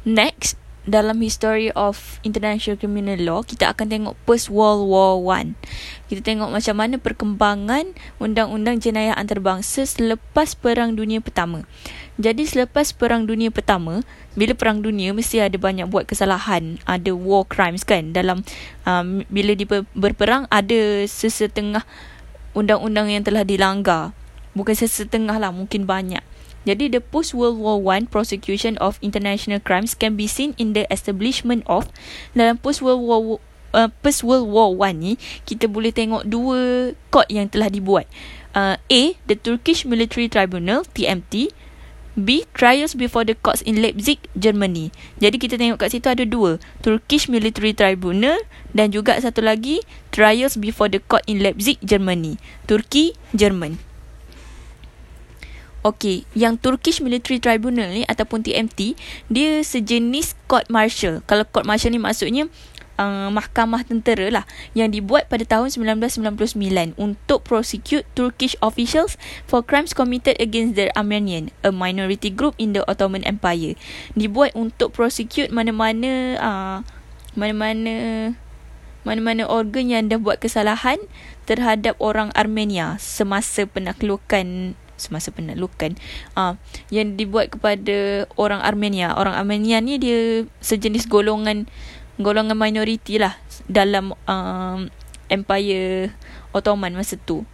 Next, dalam history of international criminal law, kita akan tengok post World War One. Kita tengok macam mana perkembangan undang-undang jenayah antarabangsa selepas Perang Dunia Pertama. Jadi selepas Perang Dunia Pertama, bila Perang Dunia mesti ada banyak buat kesalahan, ada war crimes kan dalam um, bila di berperang ada sesetengah undang-undang yang telah dilanggar. Bukan sesetengah lah, mungkin banyak. Jadi the post World War One prosecution of international crimes can be seen in the establishment of dalam post World War uh, post World War One ni kita boleh tengok dua court yang telah dibuat. Uh, A the Turkish Military Tribunal TMT B. Trials before the courts in Leipzig, Germany. Jadi kita tengok kat situ ada dua. Turkish Military Tribunal dan juga satu lagi Trials before the court in Leipzig, Germany. Turki, Jerman. Okey, yang Turkish Military Tribunal ni ataupun TMT, dia sejenis court martial. Kalau court martial ni maksudnya uh, mahkamah tentera lah yang dibuat pada tahun 1999 untuk prosecute Turkish officials for crimes committed against the Armenian, a minority group in the Ottoman Empire. Dibuat untuk prosecute mana-mana uh, mana-mana mana-mana organ yang dah buat kesalahan terhadap orang Armenia semasa penaklukan semasa penaklukan uh, yang dibuat kepada orang Armenia. Orang Armenia ni dia sejenis golongan golongan minoriti lah dalam um, Empire Ottoman masa tu.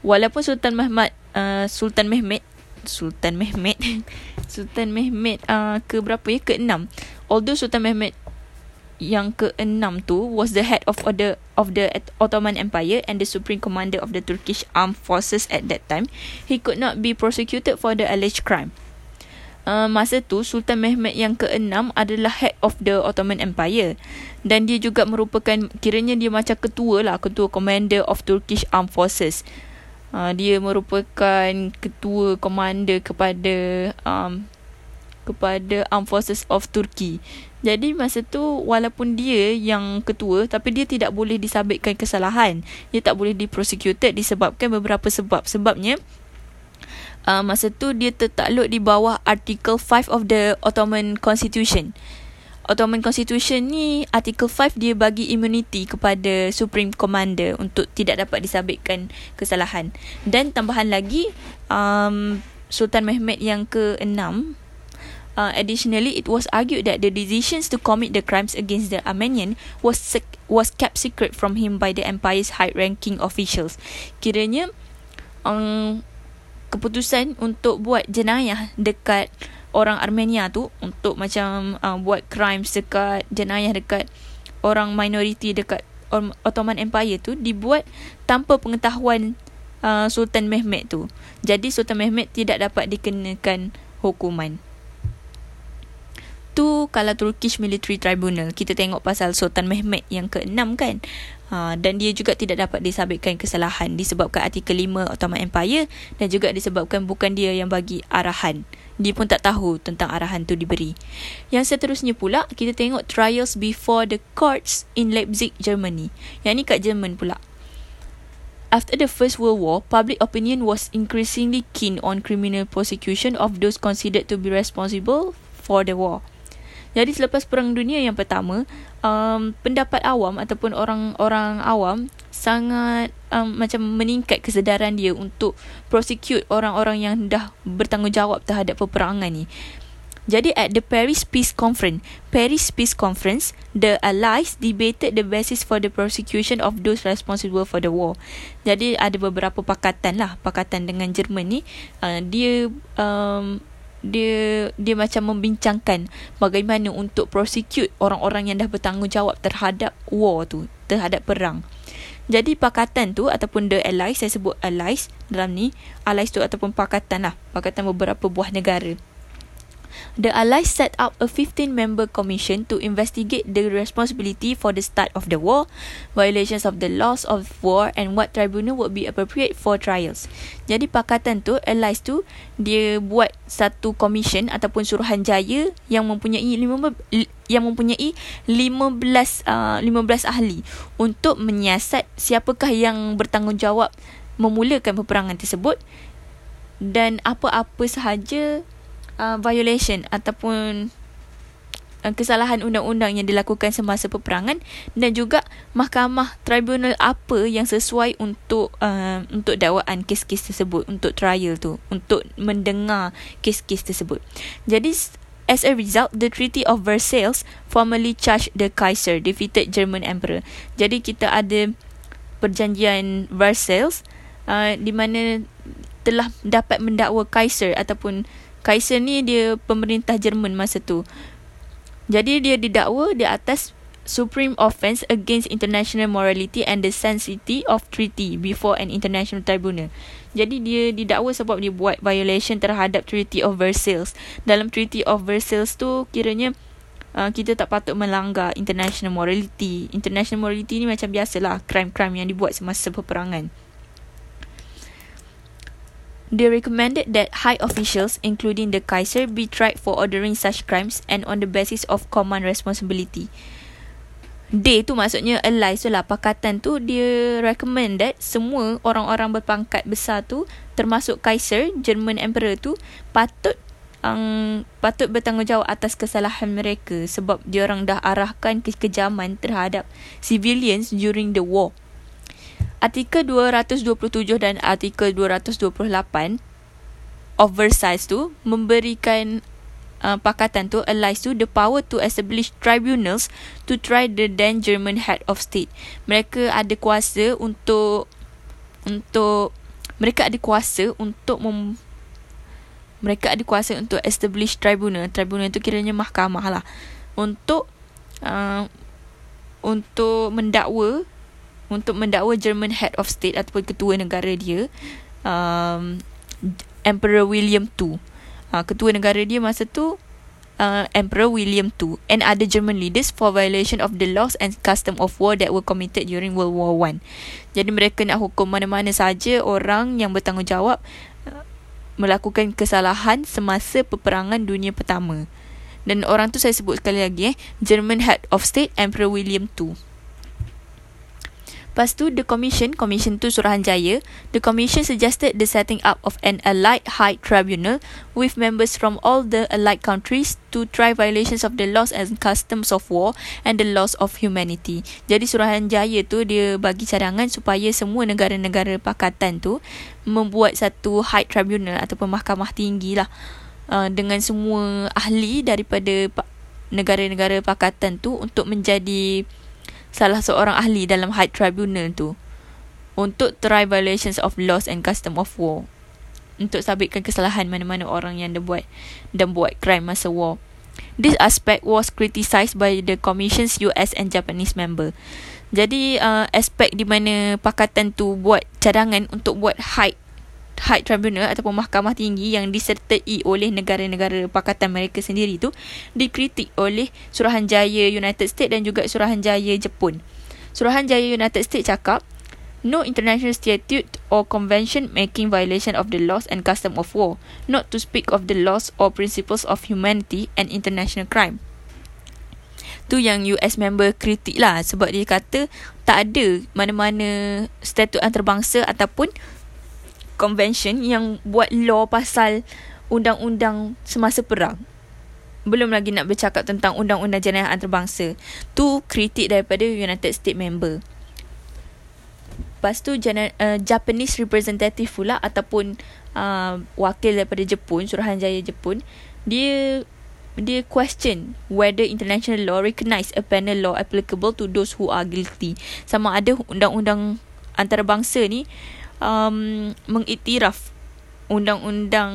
Walaupun Sultan Mehmet uh, Sultan Mehmet Sultan Mehmet Sultan Mehmet uh, ke berapa ya ke enam. Although Sultan Mehmet yang keenam tu was the head of the of the Ottoman Empire and the supreme commander of the Turkish armed forces at that time. He could not be prosecuted for the alleged crime. Uh, masa tu Sultan Mehmet yang keenam adalah head of the Ottoman Empire dan dia juga merupakan kiranya dia macam ketua lah ketua commander of Turkish armed forces. Uh, dia merupakan ketua commander kepada um, kepada armed forces of Turkey. Jadi masa tu walaupun dia yang ketua tapi dia tidak boleh disabitkan kesalahan. Dia tak boleh diprosecuted disebabkan beberapa sebab. Sebabnya uh, masa tu dia tertakluk di bawah Article 5 of the Ottoman Constitution. Ottoman Constitution ni Article 5 dia bagi immunity kepada Supreme Commander untuk tidak dapat disabitkan kesalahan. Dan tambahan lagi um, Sultan Mehmet yang ke-6 Uh, additionally, it was argued that the decisions to commit the crimes against the Armenian was sec- was kept secret from him by the empire's high-ranking officials. Kiranya, um, keputusan untuk buat jenayah dekat orang Armenia tu untuk macam uh, buat crimes dekat jenayah dekat orang minoriti dekat Ottoman Empire tu dibuat tanpa pengetahuan uh, Sultan Mehmet tu. Jadi Sultan Mehmet tidak dapat dikenakan hukuman tu kalau Turkish Military Tribunal kita tengok pasal Sultan Mehmet yang ke-6 kan? Ha, dan dia juga tidak dapat disabitkan kesalahan disebabkan artikel 5 Ottoman Empire dan juga disebabkan bukan dia yang bagi arahan. Dia pun tak tahu tentang arahan tu diberi. Yang seterusnya pula kita tengok trials before the courts in Leipzig Germany. Yang ni kat Jerman pula. After the First World War, public opinion was increasingly keen on criminal prosecution of those considered to be responsible for the war. Jadi selepas Perang Dunia yang pertama, um, pendapat awam ataupun orang-orang awam sangat um, macam meningkat kesedaran dia untuk prosecute orang-orang yang dah bertanggungjawab terhadap peperangan ni. Jadi at the Paris Peace Conference, Paris Peace Conference, the Allies debated the basis for the prosecution of those responsible for the war. Jadi ada beberapa pakatan lah, pakatan dengan Jerman ni, uh, dia um, dia dia macam membincangkan bagaimana untuk prosecute orang-orang yang dah bertanggungjawab terhadap war tu, terhadap perang. Jadi pakatan tu ataupun the allies saya sebut allies dalam ni, allies tu ataupun pakatan lah, pakatan beberapa buah negara the Allies set up a 15-member commission to investigate the responsibility for the start of the war, violations of the laws of war and what tribunal would be appropriate for trials. Jadi pakatan tu, Allies tu, dia buat satu commission ataupun suruhanjaya yang mempunyai lima yang mempunyai 15 uh, 15 ahli untuk menyiasat siapakah yang bertanggungjawab memulakan peperangan tersebut dan apa-apa sahaja uh, violation ataupun uh, kesalahan undang-undang yang dilakukan semasa peperangan dan juga mahkamah tribunal apa yang sesuai untuk uh, untuk dakwaan kes-kes tersebut untuk trial tu untuk mendengar kes-kes tersebut. Jadi As a result, the Treaty of Versailles formally charged the Kaiser, defeated German Emperor. Jadi kita ada perjanjian Versailles uh, di mana telah dapat mendakwa Kaiser ataupun Kaiser ni dia pemerintah Jerman masa tu. Jadi dia didakwa di atas supreme offence against international morality and the sanctity of treaty before an international tribunal. Jadi dia didakwa sebab dia buat violation terhadap Treaty of Versailles. Dalam Treaty of Versailles tu kiranya uh, kita tak patut melanggar international morality. International morality ni macam biasalah crime-crime yang dibuat semasa peperangan. They recommended that high officials, including the Kaiser, be tried for ordering such crimes and on the basis of common responsibility. They tu maksudnya allies tu lah pakatan tu dia recommend that semua orang-orang berpangkat besar tu termasuk Kaiser German Emperor tu patut um, patut bertanggungjawab atas kesalahan mereka sebab dia orang dah arahkan kekejaman terhadap civilians during the war. Artikel 227 dan artikel 228 of Versailles tu memberikan uh, pakatan tu allies tu the power to establish tribunals to try the then German head of state. Mereka ada kuasa untuk untuk mereka ada kuasa untuk mem, mereka ada kuasa untuk establish tribunal. Tribunal itu kiranya mahkamah lah. Untuk uh, untuk mendakwa untuk mendakwa German head of state ataupun ketua negara dia um, Emperor William II uh, ketua negara dia masa tu uh, Emperor William II and other German leaders for violation of the laws and custom of war that were committed during World War One. Jadi mereka nak hukum mana-mana saja orang yang bertanggungjawab uh, melakukan kesalahan semasa peperangan dunia pertama. Dan orang tu saya sebut sekali lagi eh, German Head of State Emperor William II. Lepas tu, the commission, commission tu Suruhanjaya, the commission suggested the setting up of an allied high tribunal with members from all the allied countries to try violations of the laws and customs of war and the laws of humanity. Jadi Suruhanjaya tu dia bagi cadangan supaya semua negara-negara pakatan tu membuat satu high tribunal ataupun mahkamah tinggi lah uh, dengan semua ahli daripada negara-negara pakatan tu untuk menjadi salah seorang ahli dalam High Tribunal tu untuk try violations of laws and custom of war untuk sabitkan kesalahan mana-mana orang yang dia buat dan buat crime masa war. This aspect was criticised by the Commission's US and Japanese member. Jadi uh, aspek di mana pakatan tu buat cadangan untuk buat high high tribunal ataupun mahkamah tinggi yang disertai oleh negara-negara pakatan mereka sendiri tu dikritik oleh Suruhanjaya United States dan juga Suruhanjaya Jepun. Suruhanjaya United States cakap no international statute or convention making violation of the laws and custom of war, not to speak of the laws or principles of humanity and international crime. Tu yang US member kritik lah sebab dia kata tak ada mana-mana statut antarabangsa ataupun convention yang buat law pasal undang-undang semasa perang. Belum lagi nak bercakap tentang undang-undang jenayah antarabangsa. Tu kritik daripada United States member. Lepas tu uh, Japanese representative pula ataupun uh, wakil daripada Jepun, Suruhanjaya Jepun, dia dia question whether international law recognize a penal law applicable to those who are guilty. Sama ada undang-undang antarabangsa ni um, mengiktiraf undang-undang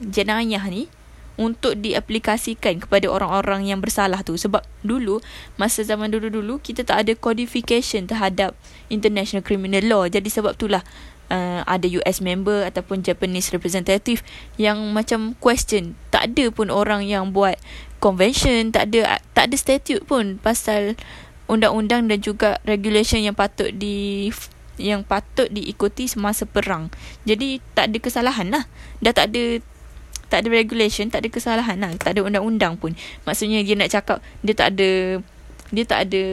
jenayah ni untuk diaplikasikan kepada orang-orang yang bersalah tu. Sebab dulu masa zaman dulu-dulu kita tak ada codification terhadap international criminal law. Jadi sebab itulah uh, ada US member ataupun Japanese representative yang macam question. Tak ada pun orang yang buat convention tak ada tak ada statute pun pasal undang-undang dan juga regulation yang patut di yang patut diikuti semasa perang. Jadi tak ada kesalahan lah. Dah tak ada tak ada regulation, tak ada kesalahan lah. Tak ada undang-undang pun. Maksudnya dia nak cakap dia tak ada dia tak ada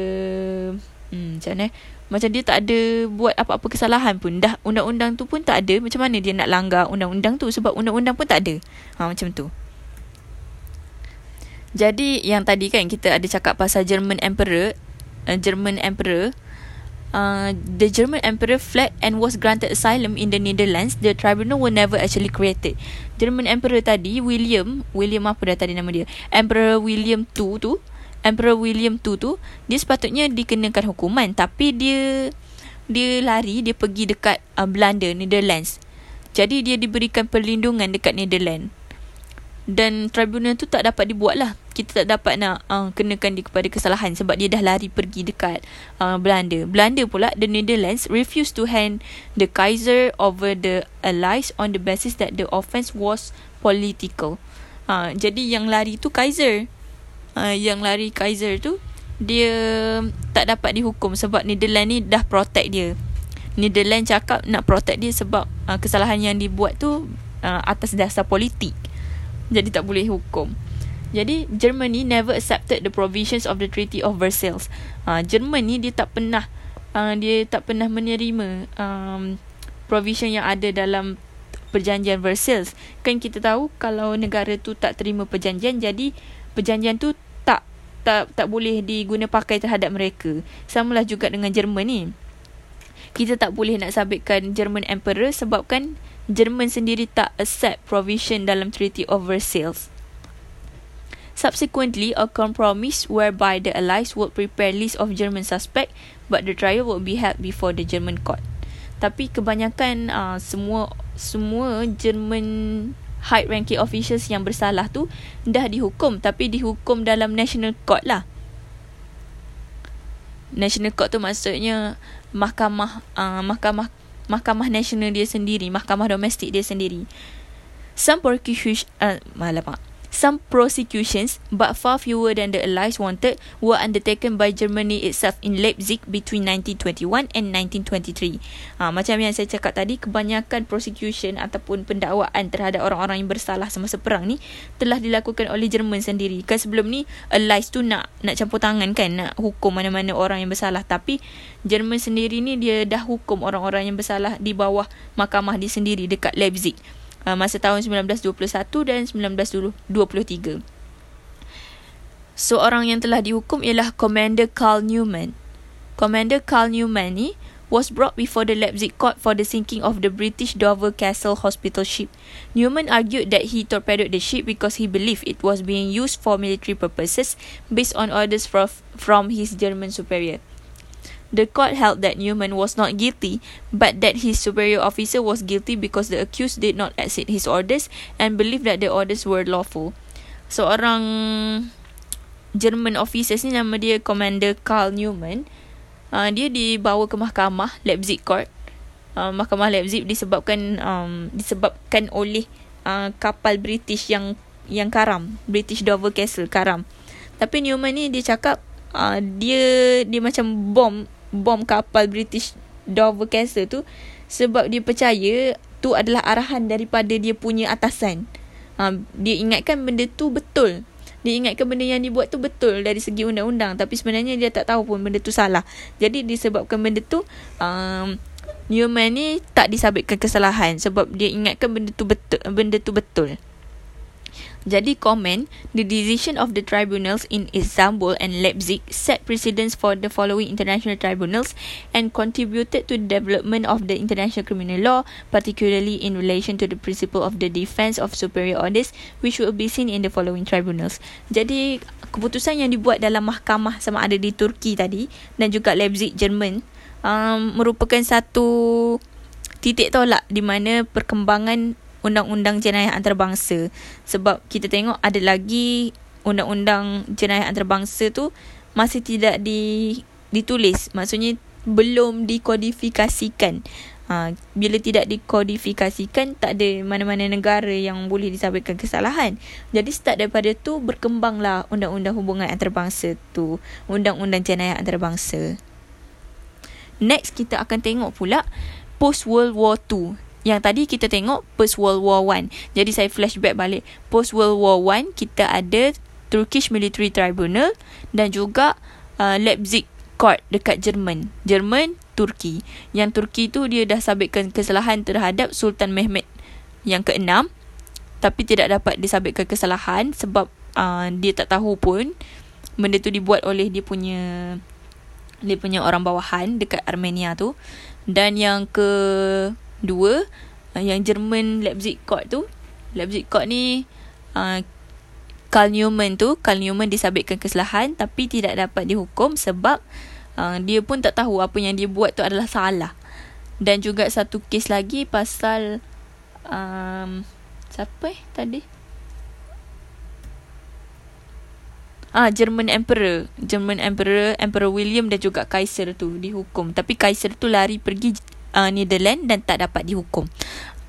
hmm, macam mana macam dia tak ada buat apa-apa kesalahan pun. Dah undang-undang tu pun tak ada. Macam mana dia nak langgar undang-undang tu sebab undang-undang pun tak ada. Ha macam tu. Jadi yang tadi kan kita ada cakap pasal German Emperor, uh, German Emperor Uh, the German emperor fled and was granted asylum in the Netherlands. The tribunal were never actually created. German emperor tadi William, William apa dah tadi nama dia? Emperor William II tu, Emperor William II tu, dia sepatutnya dikenakan hukuman tapi dia dia lari, dia pergi dekat uh, Belanda, Netherlands. Jadi dia diberikan perlindungan dekat Netherlands dan tribunal tu tak dapat dibuat lah kita tak dapat nak uh, kenakan dia kepada kesalahan sebab dia dah lari pergi dekat uh, Belanda. Belanda pula the Netherlands refused to hand the Kaiser over the allies on the basis that the offence was political. Uh, jadi yang lari tu Kaiser. Uh, yang lari Kaiser tu dia tak dapat dihukum sebab Netherlands ni dah protect dia. Netherlands cakap nak protect dia sebab uh, kesalahan yang dibuat tu uh, atas dasar politik. Jadi tak boleh hukum. Jadi Germany never accepted the provisions of the Treaty of Versailles. Uh, Germany dia tak pernah uh, dia tak pernah menerima um, provision yang ada dalam perjanjian Versailles. Kan kita tahu kalau negara tu tak terima perjanjian jadi perjanjian tu tak tak tak boleh diguna pakai terhadap mereka. Samalah juga dengan Jerman ni. Kita tak boleh nak sabitkan German Emperor sebabkan Jerman sendiri tak accept provision dalam Treaty of Versailles. Subsequently, a compromise whereby the Allies would prepare list of German suspect but the trial would be held before the German court. Tapi kebanyakan uh, semua semua German high ranking officials yang bersalah tu dah dihukum tapi dihukum dalam national court lah. National court tu maksudnya mahkamah uh, mahkamah mahkamah nasional dia sendiri, mahkamah domestik dia sendiri. Some prosecution uh, malah pak. Some prosecutions, but far fewer than the Allies wanted, were undertaken by Germany itself in Leipzig between 1921 and 1923. Ha, macam yang saya cakap tadi, kebanyakan prosecution ataupun pendakwaan terhadap orang-orang yang bersalah semasa perang ni telah dilakukan oleh Jerman sendiri. Kan sebelum ni Allies tu nak nak campur tangan kan, nak hukum mana-mana orang yang bersalah. Tapi Jerman sendiri ni dia dah hukum orang-orang yang bersalah di bawah mahkamah dia sendiri dekat Leipzig uh, masa tahun 1921 dan 1923. Seorang yang telah dihukum ialah Commander Carl Newman. Commander Carl Newman ni was brought before the Leipzig court for the sinking of the British Dover Castle hospital ship. Newman argued that he torpedoed the ship because he believed it was being used for military purposes based on orders from, from his German superior. The court held that Newman was not guilty, but that his superior officer was guilty because the accused did not exceed his orders and believed that the orders were lawful. Seorang German officer ni nama dia Commander Carl Newman. Uh, dia dibawa ke mahkamah Leipzig Court. Uh, mahkamah Leipzig disebabkan um, disebabkan oleh uh, kapal British yang yang karam, British Dover Castle karam. Tapi Newman ni dia cakap uh, dia dia macam bom bom kapal British Dover Castle tu sebab dia percaya tu adalah arahan daripada dia punya atasan. Ha, dia ingatkan benda tu betul. Dia ingatkan benda yang dibuat tu betul dari segi undang-undang tapi sebenarnya dia tak tahu pun benda tu salah. Jadi disebabkan benda tu um, Newman ni tak disabitkan kesalahan sebab dia ingatkan benda tu betul benda tu betul. Jadi komen, the decision of the tribunals in Istanbul and Leipzig set precedents for the following international tribunals and contributed to the development of the international criminal law, particularly in relation to the principle of the defense of superior orders, which will be seen in the following tribunals. Jadi, keputusan yang dibuat dalam mahkamah sama ada di Turki tadi dan juga Leipzig, Jerman, um, merupakan satu titik tolak di mana perkembangan undang-undang jenayah antarabangsa. Sebab kita tengok ada lagi undang-undang jenayah antarabangsa tu masih tidak di ditulis. Maksudnya belum dikodifikasikan. Ha, bila tidak dikodifikasikan tak ada mana-mana negara yang boleh disabitkan kesalahan. Jadi start daripada tu berkembanglah undang-undang hubungan antarabangsa tu undang-undang jenayah antarabangsa. Next kita akan tengok pula post world war 2 yang tadi kita tengok post World War One. Jadi saya flashback balik. Post World War One kita ada Turkish Military Tribunal dan juga uh, Leipzig Court dekat Jerman. Jerman, Turki. Yang Turki tu dia dah sabitkan kesalahan terhadap Sultan Mehmed yang keenam tapi tidak dapat disabitkan kesalahan sebab uh, dia tak tahu pun benda tu dibuat oleh dia punya dia punya orang bawahan dekat Armenia tu dan yang kedua uh, yang German Leipzig Court tu. Leipzig Court ni uh, Carl Newman tu Carl Newman disabitkan kesalahan tapi tidak dapat dihukum sebab uh, dia pun tak tahu apa yang dia buat tu adalah salah. Dan juga satu kes lagi pasal um, siapa eh tadi? Ah, German Emperor, German Emperor, Emperor William dan juga Kaiser tu dihukum. Tapi Kaiser tu lari pergi uh, Netherlands dan tak dapat dihukum.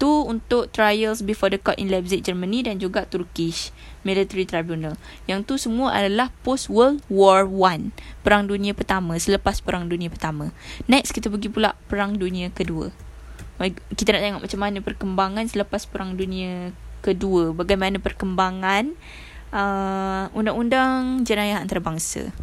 Tu untuk trials before the court in Leipzig, Germany dan juga Turkish Military Tribunal. Yang tu semua adalah post World War One, Perang Dunia Pertama, selepas Perang Dunia Pertama. Next kita pergi pula Perang Dunia Kedua. Kita nak tengok macam mana perkembangan selepas Perang Dunia Kedua. Bagaimana perkembangan uh, undang-undang jenayah antarabangsa.